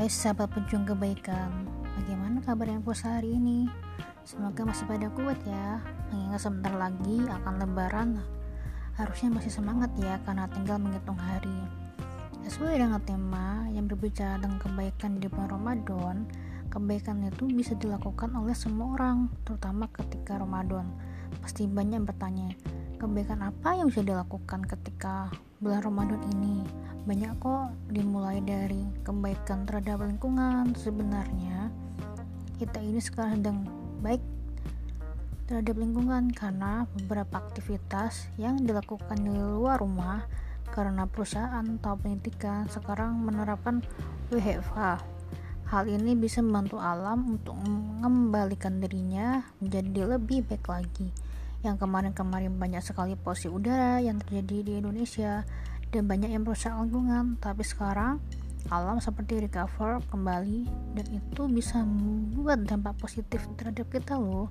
Hai sahabat pejuang kebaikan, bagaimana kabar yang puasa hari ini? Semoga masih pada kuat ya, mengingat sebentar lagi akan lebaran. Harusnya masih semangat ya, karena tinggal menghitung hari. Sesuai dengan tema yang berbicara tentang kebaikan di bulan Ramadan, kebaikan itu bisa dilakukan oleh semua orang, terutama ketika Ramadan. Pasti banyak yang bertanya, kebaikan apa yang bisa dilakukan ketika bulan Ramadan ini? banyak kok dimulai dari kebaikan terhadap lingkungan sebenarnya. Kita ini sekarang sedang baik terhadap lingkungan karena beberapa aktivitas yang dilakukan di luar rumah karena perusahaan atau pendidikan sekarang menerapkan WFH hal ini bisa membantu alam untuk mengembalikan dirinya menjadi lebih baik lagi yang kemarin-kemarin banyak sekali polusi udara yang terjadi di Indonesia dan banyak yang merusak lingkungan. Tapi sekarang alam seperti recover kembali dan itu bisa membuat dampak positif terhadap kita loh.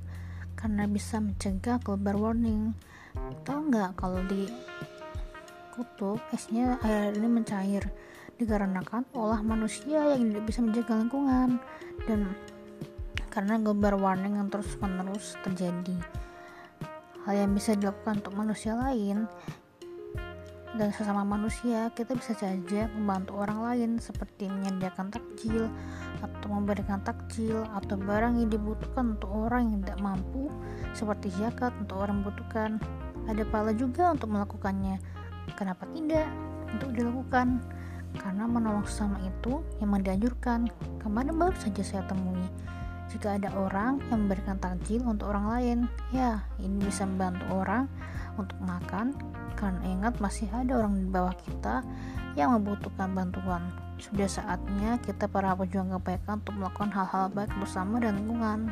Karena bisa mencegah global warming. Tau nggak kalau di kutub esnya air ini mencair dikarenakan olah manusia yang tidak bisa menjaga lingkungan. Dan karena global warming yang terus menerus terjadi hal yang bisa dilakukan untuk manusia lain. Dan sesama manusia kita bisa saja membantu orang lain seperti menyediakan takjil atau memberikan takjil atau barang yang dibutuhkan untuk orang yang tidak mampu seperti zakat untuk orang membutuhkan. Ada pahala juga untuk melakukannya. Kenapa tidak untuk dilakukan? Karena menolong sesama itu yang dianjurkan kemarin baru saja saya temui jika ada orang yang memberikan takjil untuk orang lain ya ini bisa membantu orang untuk makan karena ingat masih ada orang di bawah kita yang membutuhkan bantuan. Sudah saatnya kita para pejuang kebaikan untuk melakukan hal-hal baik bersama dan lingkungan.